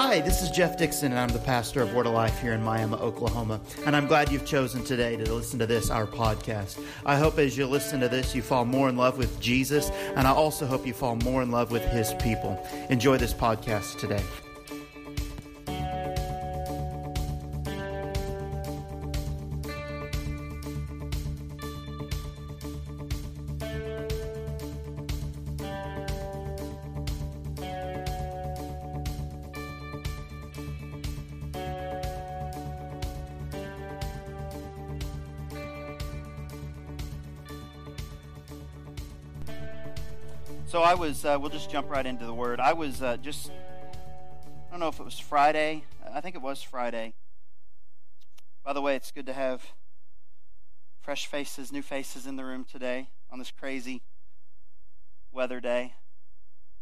Hi, this is Jeff Dixon, and I'm the pastor of Word of Life here in Miami, Oklahoma. And I'm glad you've chosen today to listen to this, our podcast. I hope as you listen to this, you fall more in love with Jesus, and I also hope you fall more in love with His people. Enjoy this podcast today. So I was, uh, we'll just jump right into the word. I was uh, just, I don't know if it was Friday. I think it was Friday. By the way, it's good to have fresh faces, new faces in the room today on this crazy weather day.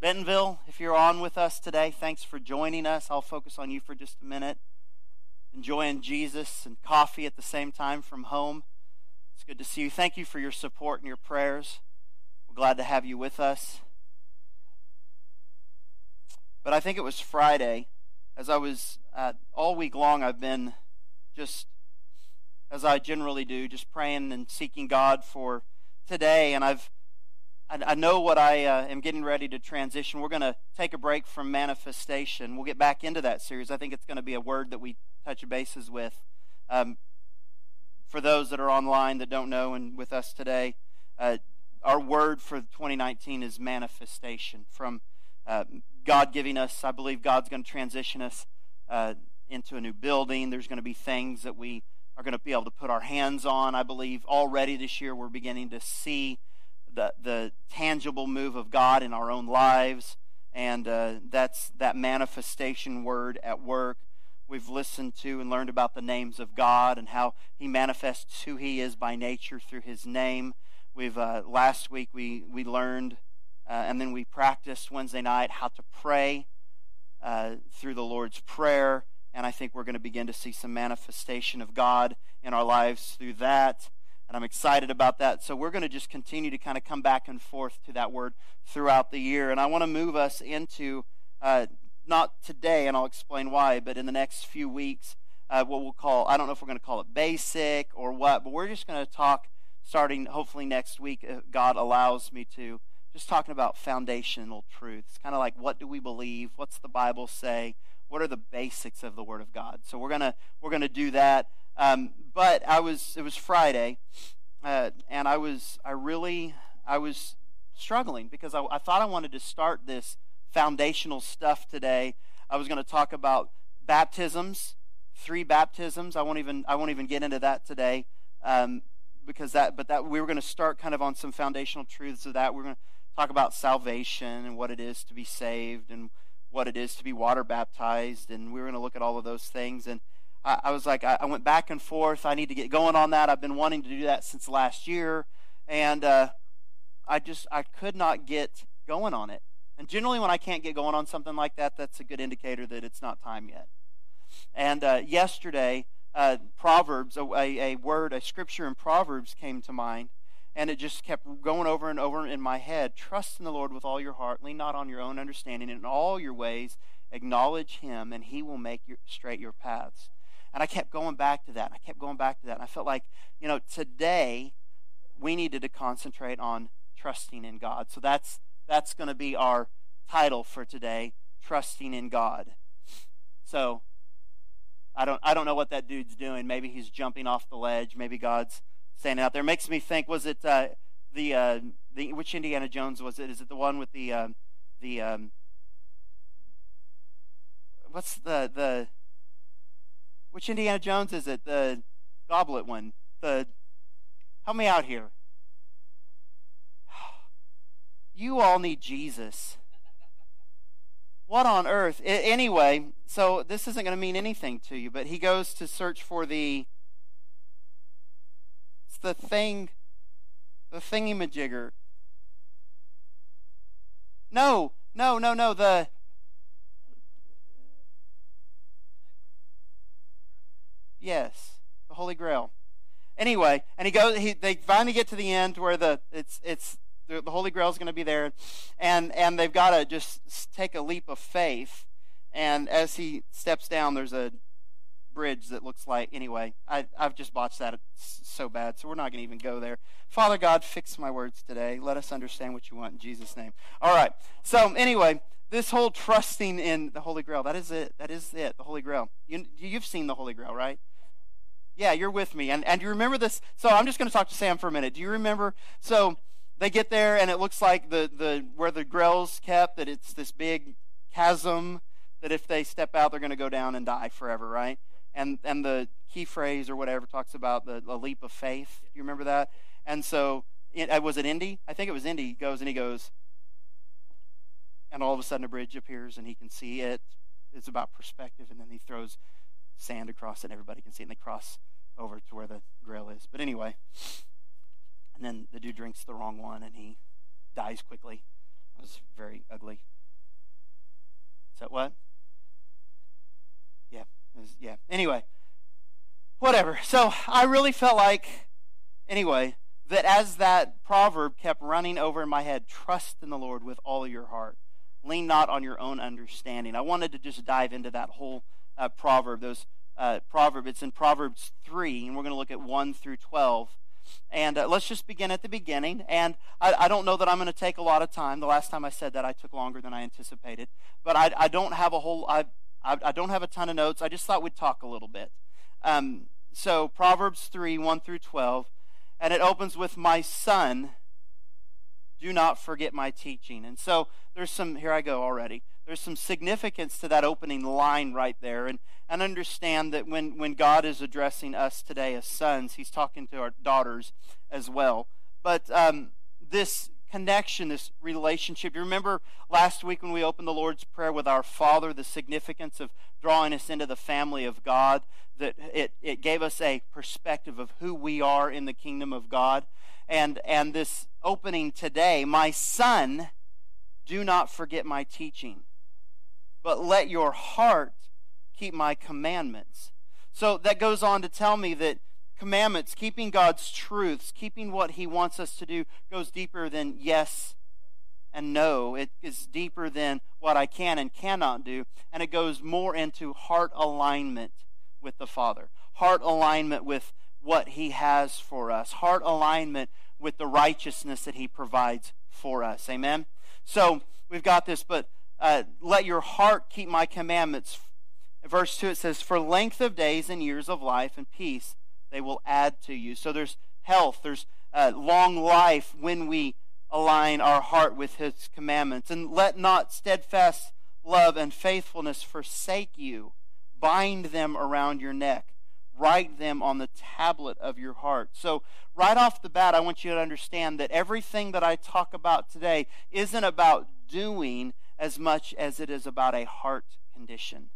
Bentonville, if you're on with us today, thanks for joining us. I'll focus on you for just a minute. Enjoying Jesus and coffee at the same time from home. It's good to see you. Thank you for your support and your prayers glad to have you with us. But I think it was Friday, as I was uh, all week long, I've been just, as I generally do, just praying and seeking God for today. And I've, I, I know what I uh, am getting ready to transition. We're going to take a break from manifestation. We'll get back into that series. I think it's going to be a word that we touch bases with. Um, for those that are online that don't know and with us today, uh, our word for 2019 is manifestation. From uh, God giving us, I believe God's going to transition us uh, into a new building. There's going to be things that we are going to be able to put our hands on. I believe already this year we're beginning to see the, the tangible move of God in our own lives. And uh, that's that manifestation word at work. We've listened to and learned about the names of God and how He manifests who He is by nature through His name. We've uh, last week we we learned uh, and then we practiced Wednesday night how to pray uh, through the Lord's prayer, and I think we're going to begin to see some manifestation of God in our lives through that. And I'm excited about that. So we're going to just continue to kind of come back and forth to that word throughout the year. And I want to move us into uh, not today, and I'll explain why, but in the next few weeks, uh, what we'll call I don't know if we're going to call it basic or what, but we're just going to talk starting hopefully next week, uh, God allows me to, just talking about foundational truths. Kind of like what do we believe? What's the Bible say? What are the basics of the Word of God? So we're gonna we're gonna do that. Um, but I was it was Friday, uh, and I was I really I was struggling because I, I thought I wanted to start this foundational stuff today. I was going to talk about baptisms, three baptisms. I won't even I won't even get into that today. Um, because that, but that we were going to start kind of on some foundational truths of that. We're going to talk about salvation and what it is to be saved and what it is to be water baptized, and we were going to look at all of those things. And I, I was like, I, I, went back and forth. I need to get going on that. I've been wanting to do that since last year, and uh, I just I could not get going on it. And generally, when I can't get going on something like that, that's a good indicator that it's not time yet. And uh, yesterday, uh, Proverbs, a, a word, a scripture in Proverbs came to mind, and it just kept going over and over in my head. Trust in the Lord with all your heart, lean not on your own understanding. In all your ways, acknowledge Him, and He will make your, straight your paths. And I kept going back to that. I kept going back to that. And I felt like, you know, today we needed to concentrate on trusting in God. So that's that's going to be our title for today, trusting in God. So I don't I don't know what that dude's doing. Maybe he's jumping off the ledge. Maybe God's standing out there. It makes me think. Was it uh, the uh, the which Indiana Jones was it? Is it the one with the uh, the um, what's the the which Indiana Jones is it? The goblet one. The help me out here. You all need Jesus. What on earth? I, anyway, so this isn't going to mean anything to you, but he goes to search for the it's the thing the thingy-majigger. No, no, no, no, the Yes, the Holy Grail. Anyway, and he goes he they finally get to the end where the it's it's the, the Holy Grail is going to be there, and and they've got to just take a leap of faith, And as he steps down, there's a bridge that looks like anyway I, i've just botched that so bad so we're not going to even go there. Father god fix my words today. Let us understand what you want in jesus name. All right so anyway this whole trusting in the holy grail that is it that is it the holy grail. You, you've seen the holy grail right? Yeah you're with me. And, and you remember this? So i'm just going to talk to sam for a minute. Do you remember? So they get there and it looks like the, the where the grail's kept that it's this big chasm that if they step out they're going to go down and die forever right and and the key phrase or whatever talks about the, the leap of faith. Do you remember that? And so, it, uh, was it Indy? I think it was Indy. He goes and he goes, and all of a sudden a bridge appears and he can see it. It's about perspective, and then he throws sand across and everybody can see it, and they cross over to where the grail is. But anyway, and then the dude drinks the wrong one, and he dies quickly. It was very ugly. Is that what? Yeah yeah. Anyway, whatever. So I really felt like, anyway, that as that proverb kept running over in my head, trust in the Lord with all your heart. Lean not on your own understanding. I wanted to just dive into that whole uh, proverb. Those uh, proverb. It's in Proverbs three, and we're going to look at one through twelve. And uh, let's just begin at the beginning. And I, I don't know that I'm going to take a lot of time. The last time I said that, I took longer than I anticipated. But I, I don't have a whole. I, I, don't have a ton of notes. I just thought we'd talk a little bit. Um, so, Proverbs 3 1 through 12. And it opens with, My son, do not forget my teaching. And so, there's some, here I go already. There's some significance to that opening line right there. And, and understand that when, when God is addressing us today as sons, he's talking to our daughters as well. But um, this connection, this relationship. You remember last week when we opened the Lord's Prayer with our Father, the significance of drawing us into the family of God, that it, it gave us a perspective of who we are in the kingdom of God. And, and this opening today, my son, do not forget my teaching, but let your heart keep my commandments. So that goes on to tell me that commandments, keeping God's truths, keeping what He wants us to do, goes deeper than yes and no. It is deeper than what I can and cannot do, and it goes more into heart alignment with the Father, heart alignment with what He has for us, heart alignment with the righteousness that He provides for us. Amen? So we've got this, but uh, let your heart keep my commandments. verse 2 it says, For length of days and years of life and peace they will add to you. So there's health, there's uh, long life when we align our heart with His commandments. And let not steadfast love and faithfulness forsake you. Bind them around your neck. Write them on the tablet of your heart. So, right off the bat, I want you to understand that everything that I talk about today isn't about doing as much as it is about a heart condition.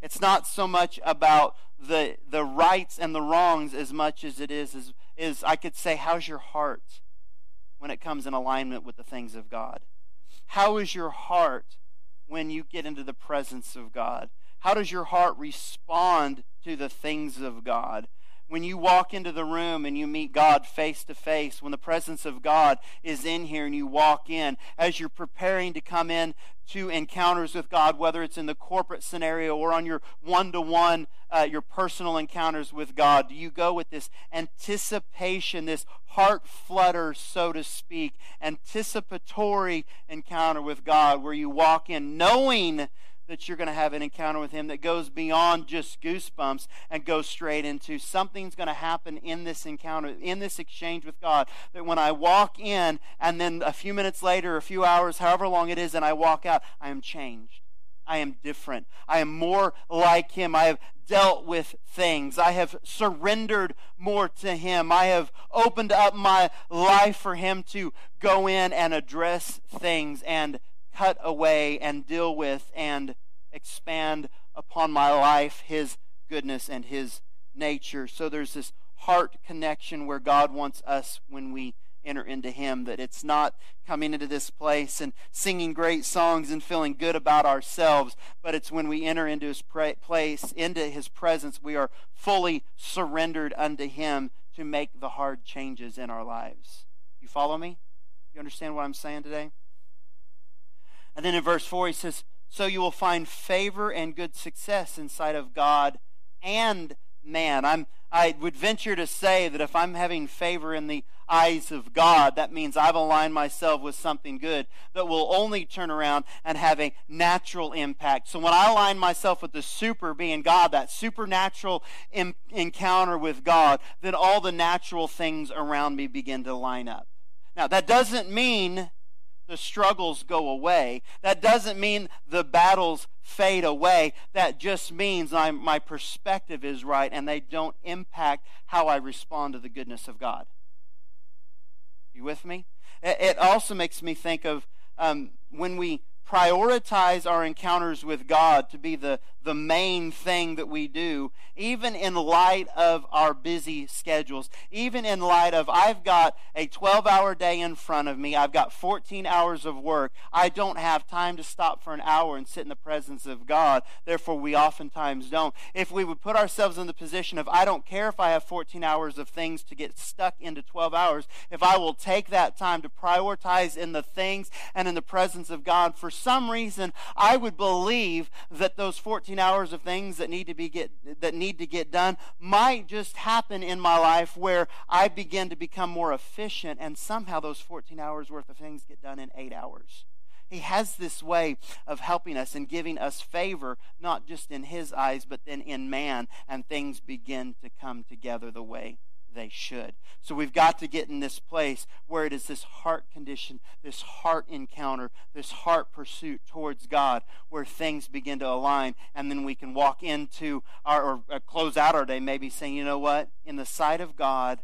It's not so much about the, the rights and the wrongs as much as it is, is, is, I could say, how's your heart when it comes in alignment with the things of God? How is your heart when you get into the presence of God? How does your heart respond to the things of God? When you walk into the room and you meet God face to face, when the presence of God is in here and you walk in, as you're preparing to come in to encounters with God, whether it's in the corporate scenario or on your one to one, your personal encounters with God, do you go with this anticipation, this heart flutter, so to speak, anticipatory encounter with God, where you walk in knowing that you're going to have an encounter with Him that goes beyond just goosebumps and goes straight into something's going to happen in this encounter, in this exchange with God. That when I walk in and then a few minutes later, a few hours, however long it is, and I walk out, I am changed. I am different. I am more like Him. I have dealt with things. I have surrendered more to Him. I have opened up my life for Him to go in and address things and cut away and deal with and expand upon my life His goodness and His nature. So there's this heart connection where God wants us when we enter into Him. That it's not coming into this place and singing great songs and feeling good about ourselves, but it's when we enter into His place, into His presence, we are fully surrendered unto Him to make the hard changes in our lives. You follow me? You understand what I'm saying today? And then in verse 4, he says, so you will find favor and good success in sight of God and man. I'm, I would venture to say that if I'm having favor in the eyes of God, that means I've aligned myself with something good that will only turn around and have a natural impact. So when I align myself with the super being God, that supernatural encounter with God, then all the natural things around me begin to line up. Now, that doesn't mean the struggles go away. That doesn't mean the battles fade away. That just means I'm, my perspective is right and they don't impact how I respond to the goodness of God. You with me? It also makes me think of um, when we prioritize our encounters with God to be the, the main thing that we do, even in light of our busy schedules, even in light of I've got a 12 hour day in front of me, I've got 14 hours of work, I don't have time to stop for an hour and sit in the presence of God. Therefore, we oftentimes don't. If we would put ourselves in the position of I don't care if I have 14 hours of things to get stuck into 12 hours, if I will take that time to prioritize in the things and in the presence of God, for some reason, I would believe that those 14 hours of things that need to be get that need to get done might just happen in my life where I begin to become more efficient and somehow those 14 hours worth of things get done in 8 hours. He has this way of helping us and giving us favor, not just in His eyes, but then in man, and things begin to come together the way they should. So we've got to get in this place where it is this heart condition, this heart encounter, this heart pursuit towards God, where things begin to align, and then we can walk into our, or uh, close out our day maybe saying, you know what? In the sight of God,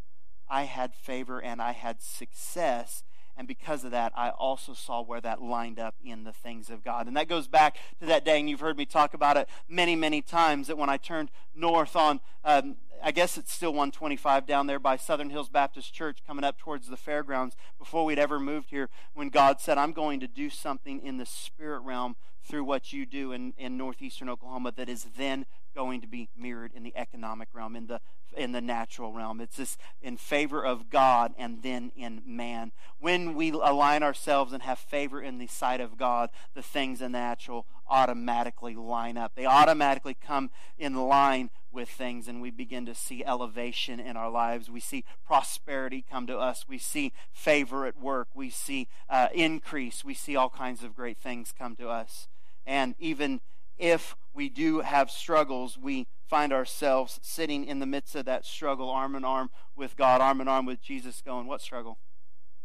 I had favor and I had success and because of that, I also saw where that lined up in the things of God. And that goes back to that day, and you've heard me talk about it many, many times, that when I turned north on, um, I guess it's still 125 down there by Southern Hills Baptist Church coming up towards the fairgrounds before we'd ever moved here, when God said, I'm going to do something in the spirit realm through what you do in, in northeastern Oklahoma that is then going to be mirrored in the economic realm, in the in the natural realm. It's this in favor of God and then in man. When we align ourselves and have favor in the sight of God, the things in the natural automatically line up. They automatically come in line with things, and we begin to see elevation in our lives. We see prosperity come to us. We see favor at work. We see uh, increase. We see all kinds of great things come to us. And even if we do have struggles, we find ourselves sitting in the midst of that struggle, arm in arm with God, arm in arm with Jesus, going, What struggle?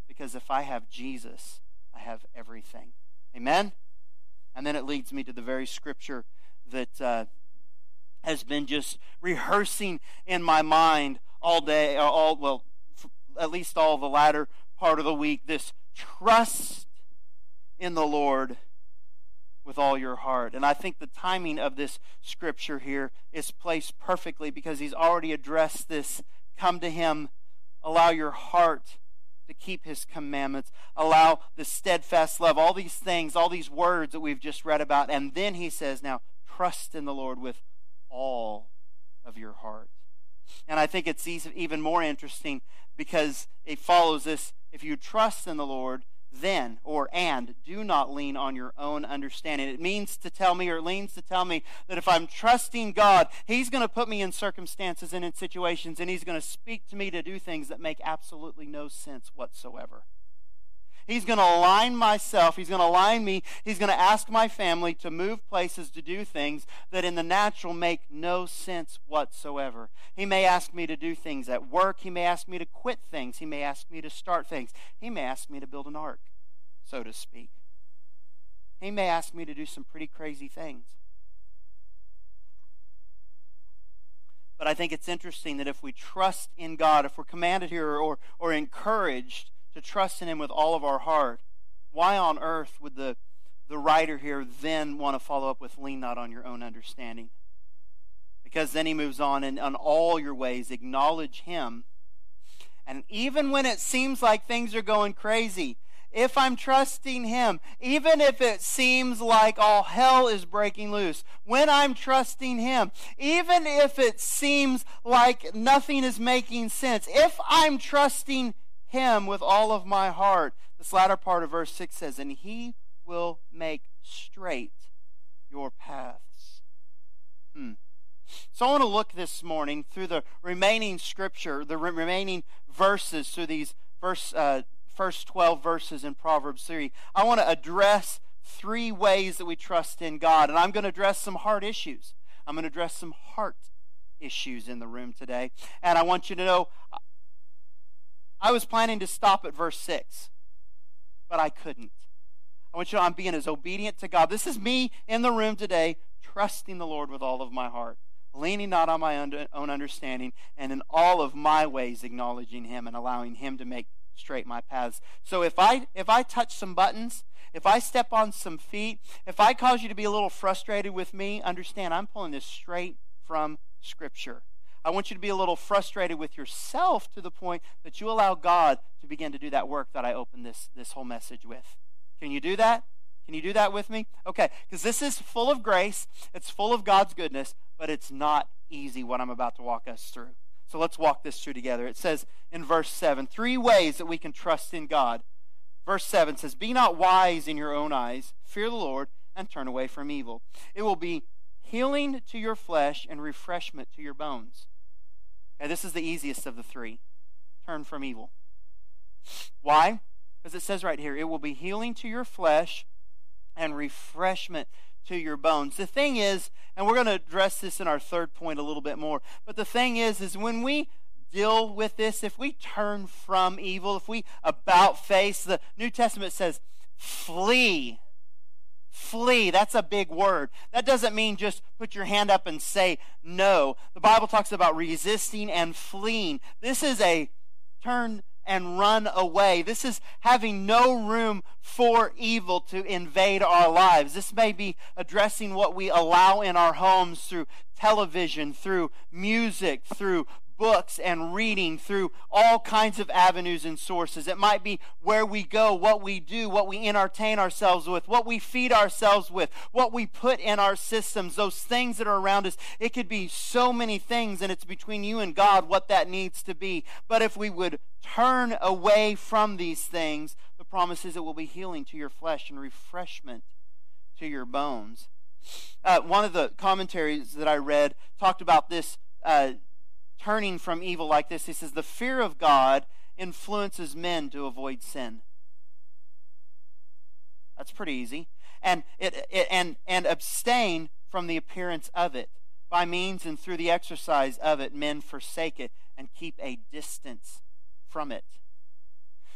Because if I have Jesus, I have everything. Amen? And then it leads me to the very scripture that uh, has been just rehearsing in my mind all day, or all, well, at least all the latter part of the week. This trust in the Lord with all your heart. And I think the timing of this scripture here is placed perfectly because he's already addressed this. Come to him, allow your heart to keep his commandments, allow the steadfast love, all these things, all these words that we've just read about. And then he says, now trust in the Lord with all of your heart. And I think it's even more interesting because it follows this if you trust in the Lord, then or and do not lean on your own understanding. It means to tell me or leans to tell me that if i'm trusting god he's going to put me in circumstances and in situations and he's going to speak to me to do things that make absolutely no sense whatsoever He's going to align myself. He's going to align me. He's going to ask my family to move places to do things that in the natural make no sense whatsoever. He may ask me to do things at work. He may ask me to quit things. He may ask me to start things. He may ask me to build an ark, so to speak. He may ask me to do some pretty crazy things. But I think it's interesting that if we trust in God, if we're commanded here or, or encouraged to trust in Him with all of our heart, why on earth would the, the writer here then want to follow up with lean not on your own understanding? Because then he moves on and on all your ways acknowledge Him. And even when it seems like things are going crazy, if I'm trusting Him, even if it seems like all hell is breaking loose, when I'm trusting Him, even if it seems like nothing is making sense, if I'm trusting him with all of my heart. This latter part of verse 6 says, And he will make straight your paths. Hmm. So I want to look this morning through the remaining scripture, the re- remaining verses through these verse, uh, first 12 verses in Proverbs 3. I want to address three ways that we trust in God. And I'm going to address some hard issues. I'm going to address some heart issues in the room today. And I want you to know I was planning to stop at verse 6, but I couldn't. I want you to know I'm being as obedient to God. This is me in the room today, trusting the Lord with all of my heart, leaning not on my own understanding, and in all of my ways acknowledging Him and allowing Him to make straight my paths. So if I if I touch some buttons, if I step on some feet, if I cause you to be a little frustrated with me, understand I'm pulling this straight from Scripture. I want you to be a little frustrated with yourself to the point that you allow God to begin to do that work that I opened this, this whole message with. Can you do that? Can you do that with me? Okay, because this is full of grace, it's full of God's goodness, but it's not easy what I'm about to walk us through. So let's walk this through together. It says in verse 7 three ways that we can trust in God. Verse 7 says, Be not wise in your own eyes, fear the Lord, and turn away from evil. It will be healing to your flesh and refreshment to your bones. Okay, this is the easiest of the three. Turn from evil. Why? Because it says right here, it will be healing to your flesh and refreshment to your bones. The thing is, and we're going to address this in our third point a little bit more, but the thing is, is when we deal with this, if we turn from evil, if we about face, the New Testament says, flee Flee. That's a big word. That doesn't mean just put your hand up and say no. The Bible talks about resisting and fleeing. This is a turn and run away. This is having no room for evil to invade our lives. This may be addressing what we allow in our homes through television, through music, through books and reading through all kinds of avenues and sources. It might be where we go, what we do, what we entertain ourselves with, what we feed ourselves with, what we put in our systems, those things that are around us. It could be so many things, and it's between you and God what that needs to be. But if we would turn away from these things, the promise is it will be healing to your flesh and refreshment to your bones. Uh, one of the commentaries that I read talked about this uh, turning from evil like this. He says, The fear of God influences men to avoid sin. That's pretty easy. And, it, it, and, and abstain from the appearance of it. By means and through the exercise of it, men forsake it and keep a distance from it.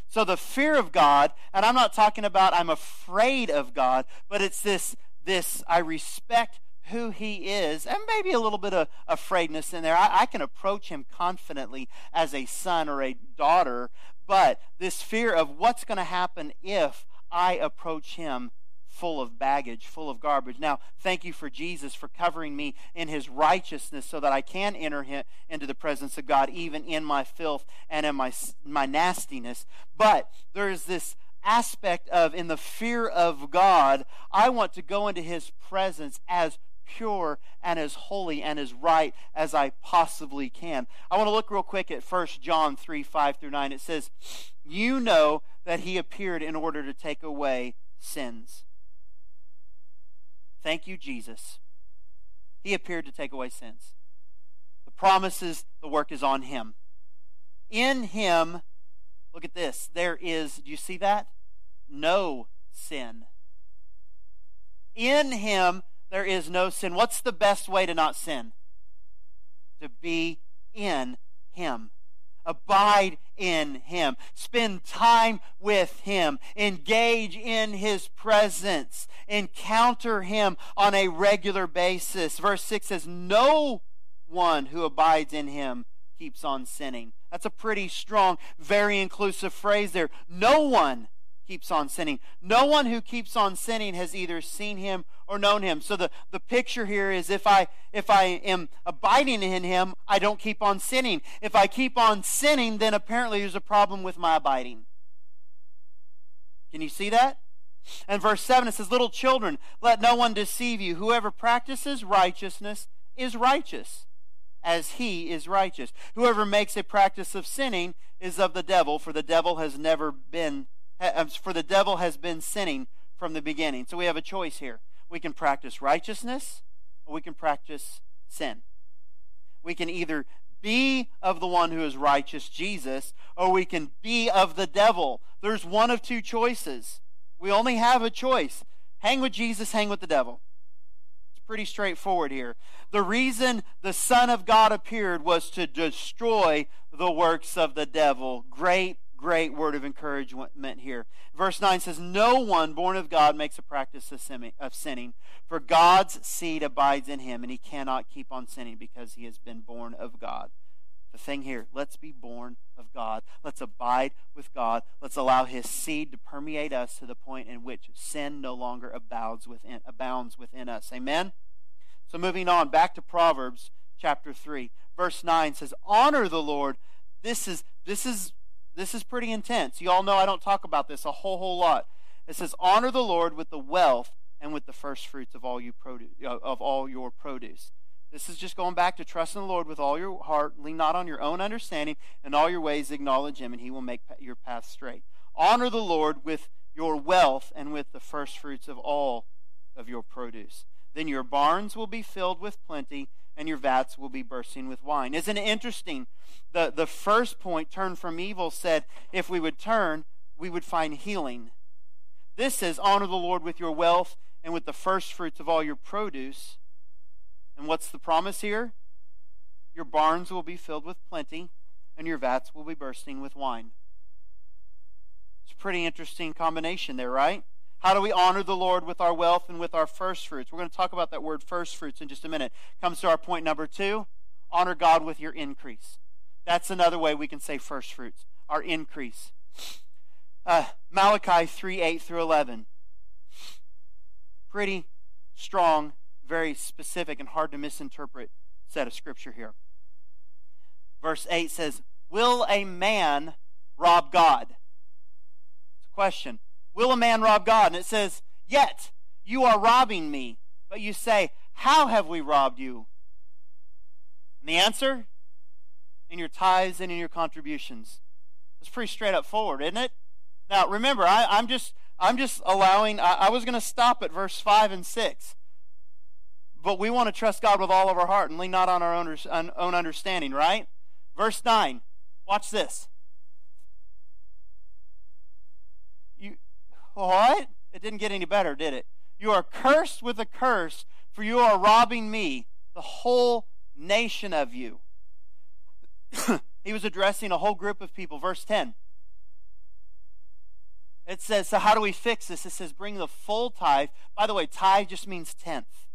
So the fear of God, and I'm not talking about I'm afraid of God, but it's this, this I respect who he is, and maybe a little bit of afraidness in there. I, I, can approach him confidently as a son or a daughter, but this fear of what's going to happen if I approach him full of baggage, full of garbage. Now, thank you for Jesus for covering me in his righteousness so that I can enter him into the presence of God even in my filth and in my my nastiness. But there is this aspect of in the fear of God, I want to go into his presence as pure and as holy and as right as I possibly can. I want to look real quick at 1 John 3 5 through 9. It says, You know that he appeared in order to take away sins. Thank you, Jesus. He appeared to take away sins. The promises, the work is on him. In him, look at this, there is, do you see that? No sin. In him, there is no sin. What's the best way to not sin? To be in Him. Abide in Him. Spend time with Him. Engage in His presence. Encounter Him on a regular basis. Verse 6 says, No one who abides in Him keeps on sinning. That's a pretty strong, very inclusive phrase there. No one keeps on sinning. No one who keeps on sinning has either seen him or known him. So the, the picture here is if I if I am abiding in him, I don't keep on sinning. If I keep on sinning, then apparently there's a problem with my abiding. Can you see that? And verse 7 it says, Little children, let no one deceive you. Whoever practices righteousness is righteous, as he is righteous. Whoever makes a practice of sinning is of the devil, for the devil has never been Uh, for the devil has been sinning from the beginning. So we have a choice here. We can practice righteousness or we can practice sin. We can either be of the one who is righteous, Jesus, or we can be of the devil. There's one of two choices. We only have a choice hang with Jesus, hang with the devil. It's pretty straightforward here. The reason the Son of God appeared was to destroy the works of the devil. Great great word of encouragement here. Verse 9 says, No one born of God makes a practice of sinning, for God's seed abides in him, and he cannot keep on sinning because he has been born of God. The thing here, let's be born of God. Let's abide with God. Let's allow his seed to permeate us to the point in which sin no longer abounds within, abounds within us. Amen? So moving on, back to Proverbs chapter 3. Verse 9 says, Honor the Lord. This is, this is this is pretty intense. You all know I don't talk about this a whole, whole lot. It says, Honor the Lord with the wealth and with the first fruits of all, you produce, uh, of all your produce. This is just going back to trust in the Lord with all your heart, lean not on your own understanding, and all your ways acknowledge Him, and He will make your path straight. Honor the Lord with your wealth and with the first fruits of all of your produce. Then your barns will be filled with plenty, and your vats will be bursting with wine. Isn't it interesting? The, the first point, turn from evil, said if we would turn, we would find healing. This says, honor the Lord with your wealth and with the first fruits of all your produce. And what's the promise here? Your barns will be filled with plenty, and your vats will be bursting with wine. It's a pretty interesting combination there, right? How do we honor the Lord with our wealth and with our first fruits? We're going to talk about that word first fruits in just a minute. Comes to our point number two honor God with your increase. That's another way we can say first fruits, our increase. Uh, Malachi 3 8 through 11. Pretty strong, very specific, and hard to misinterpret set of scripture here. Verse 8 says, Will a man rob God? It's a question. Will a man rob God? And it says, Yet you are robbing me. But you say, How have we robbed you? And the answer? In your tithes and in your contributions. It's pretty straight up forward, isn't it? Now remember, I, am just I'm just allowing I, I was going to stop at verse five and six. But we want to trust God with all of our heart and lean not on our own, own understanding, right? Verse 9. Watch this. Oh, what? It didn't get any better, did it? You are cursed with a curse, for you are robbing me, the whole nation of you. he was addressing a whole group of people. Verse 10. It says, So how do we fix this? It says, Bring the full tithe. By the way, tithe just means tenth.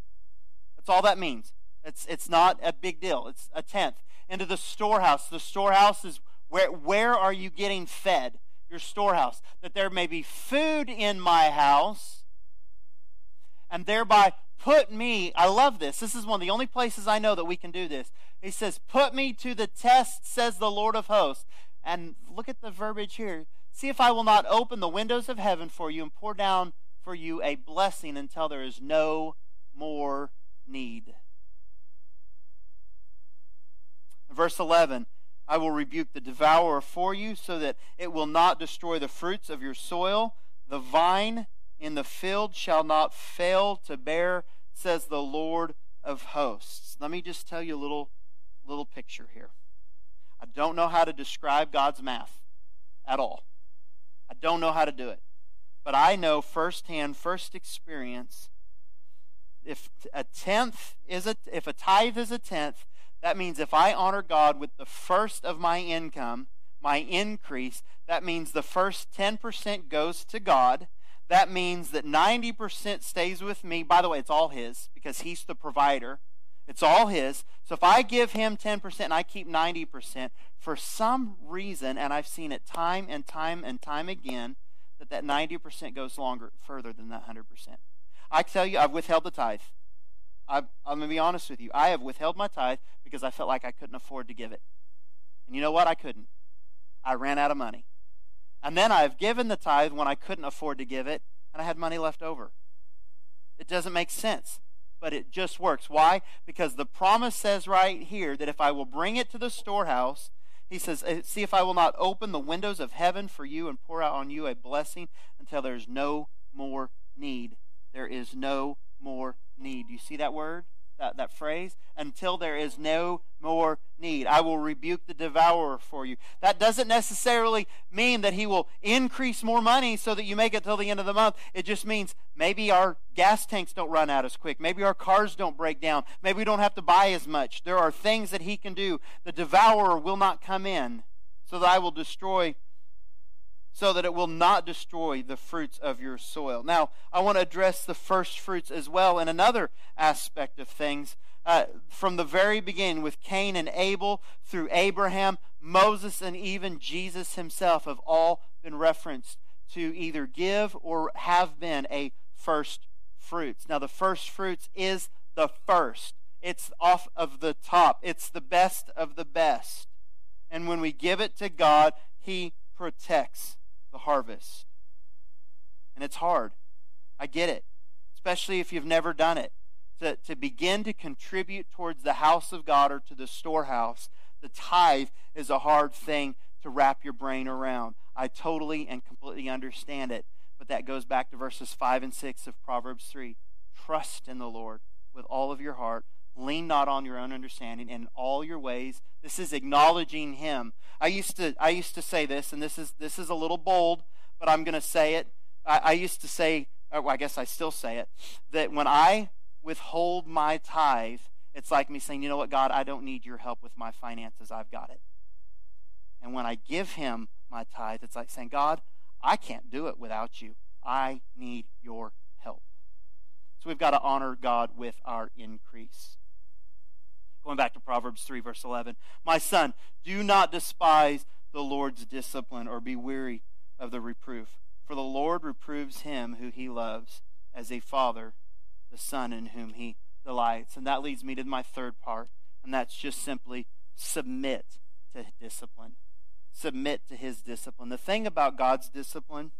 That's all that means. It's, it's not a big deal. It's a tenth. Into the storehouse. The storehouse is where, where are you getting fed? Your storehouse, that there may be food in my house, and thereby put me, I love this. This is one of the only places I know that we can do this. He says, Put me to the test, says the Lord of hosts. And look at the verbiage here. See if I will not open the windows of heaven for you and pour down for you a blessing until there is no more need. Verse 11 I will rebuke the devourer for you, so that it will not destroy the fruits of your soil. The vine in the field shall not fail to bear, says the Lord of hosts. Let me just tell you a little, little picture here. I don't know how to describe God's math at all. I don't know how to do it. But I know firsthand, first experience, if a tenth is a if a tithe is a tenth, that means if I honor God with the first of my income, my increase, that means the first 10% goes to God. That means that 90% stays with me. By the way, it's all His because He's the provider. It's all His. So if I give Him 10% and I keep 90%, for some reason, and I've seen it time and time and time again, that that 90% goes longer, further than that 100%. I tell you, I've withheld the tithe. I, am going to be honest with you. I have withheld my tithe because I felt like I couldn't afford to give it. And you know what? I couldn't. I ran out of money. And then I've given the tithe when I couldn't afford to give it, and I had money left over. It doesn't make sense, but it just works. Why? Because the promise says right here that if I will bring it to the storehouse, he says, eh, See if I will not open the windows of heaven for you and pour out on you a blessing until there's no more need. There is no more need. You see that word? That, that phrase? Until there is no more need. I will rebuke the devourer for you. That doesn't necessarily mean that he will increase more money so that you make it till the end of the month. It just means maybe our gas tanks don't run out as quick. Maybe our cars don't break down. Maybe we don't have to buy as much. There are things that he can do. The devourer will not come in so that I will destroy so that it will not destroy the fruits of your soil. Now, I want to address the first fruits as well in another aspect of things. Uh, from the very beginning, with Cain and Abel, through Abraham, Moses, and even Jesus himself, have all been referenced to either give or have been a first fruits. Now, the first fruits is the first, it's off of the top, it's the best of the best. And when we give it to God, He protects the harvest. And it's hard. I get it, especially if you've never done it. To, to begin to contribute towards the house of God or to the storehouse, the tithe is a hard thing to wrap your brain around. I totally and completely understand it. But that goes back to verses 5 and 6 of Proverbs 3. Trust in the Lord with all of your heart. Lean not on your own understanding in all your ways. This is acknowledging him. I used to I used to say this, and this is this is a little bold, but I'm gonna say it. I, I used to say, oh, well, I guess I still say it, that when I withhold my tithe, it's like me saying, you know what, God, I don't need your help with my finances. I've got it. And when I give him my tithe, it's like saying, God, I can't do it without you. I need your help. So we've got to honor God with our increase. Going back to Proverbs 3, verse 11. My son, do not despise the Lord's discipline or be weary of the reproof. For the Lord reproves him who he loves, as a father the son in whom he delights. And that leads me to my third part, and that's just simply submit to discipline. Submit to his discipline. The thing about God's discipline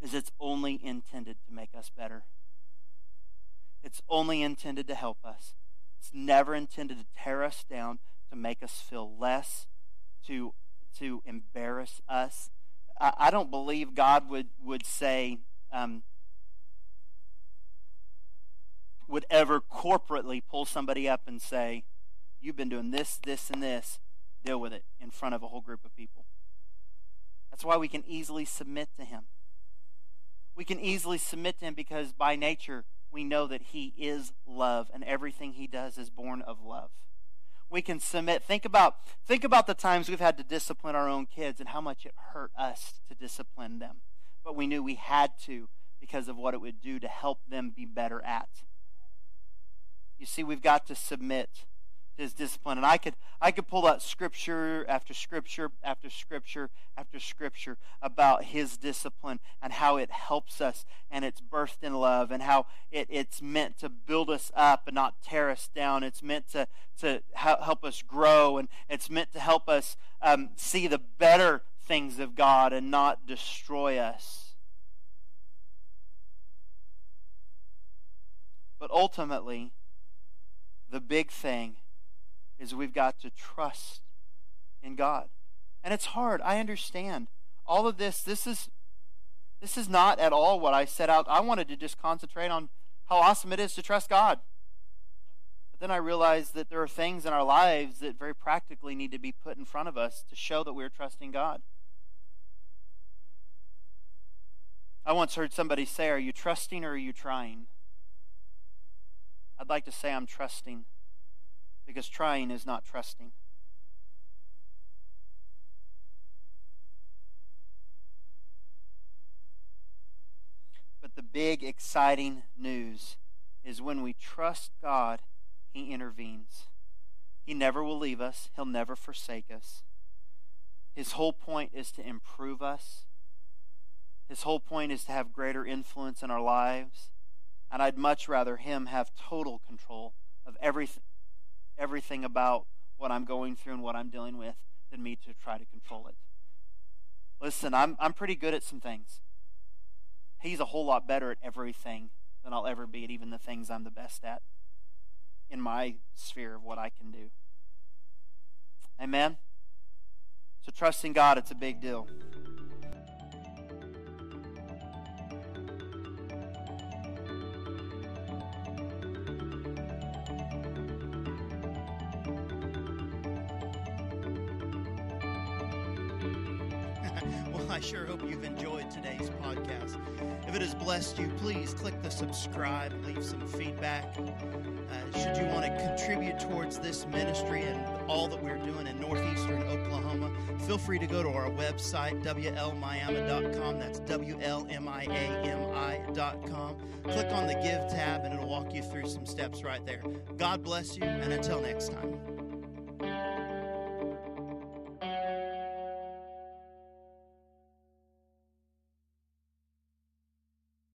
is it's only intended to make us better. It's only intended to help us. It's never intended to tear us down, to make us feel less, to, to embarrass us. I, I don't believe God would, would say, um, would ever corporately pull somebody up and say, You've been doing this, this, and this. Deal with it in front of a whole group of people. That's why we can easily submit to Him. We can easily submit to Him because by nature we know that He is love, and everything He does is born of love. We can submit. Think about, think about the times we've had to discipline our own kids and how much it hurt us to discipline them. But we knew we had to because of what it would do to help them be better at. You see, we've got to submit his discipline. And I could I could pull out scripture after scripture after scripture after scripture about his discipline and how it helps us and it's birthed in love and how it, it's meant to build us up and not tear us down. It's meant to to help us grow and it's meant to help us um, see the better things of God and not destroy us. But ultimately, the big thing is we've got to trust in God. And it's hard. I understand. All of this, this is this is not at all what I set out. I wanted to just concentrate on how awesome it is to trust God. But then I realized that there are things in our lives that very practically need to be put in front of us to show that we're trusting God. I once heard somebody say, Are you trusting or are you trying? I'd like to say I'm trusting because trying is not trusting. But the big, exciting news is when we trust God, He intervenes. He never will leave us, He'll never forsake us. His whole point is to improve us. His whole point is to have greater influence in our lives. And I'd much rather Him have total control of everything, everything about what I'm going through and what I'm dealing with than me to try to control it. Listen, I'm, I'm pretty good at some things. He's a whole lot better at everything than I'll ever be at even the things I'm the best at in my sphere of what I can do. Amen? So trusting God, it's a big deal. Sure hope you've enjoyed today's podcast. If it has blessed you, please click the subscribe, leave some feedback. Uh, should you want to contribute towards this ministry and all that we're doing in northeastern Oklahoma, feel free to go to our website, WLMiami.com. That's WLMIAMI.com. Click on the Give tab, and it'll walk you through some steps right there. God bless you, and until next time.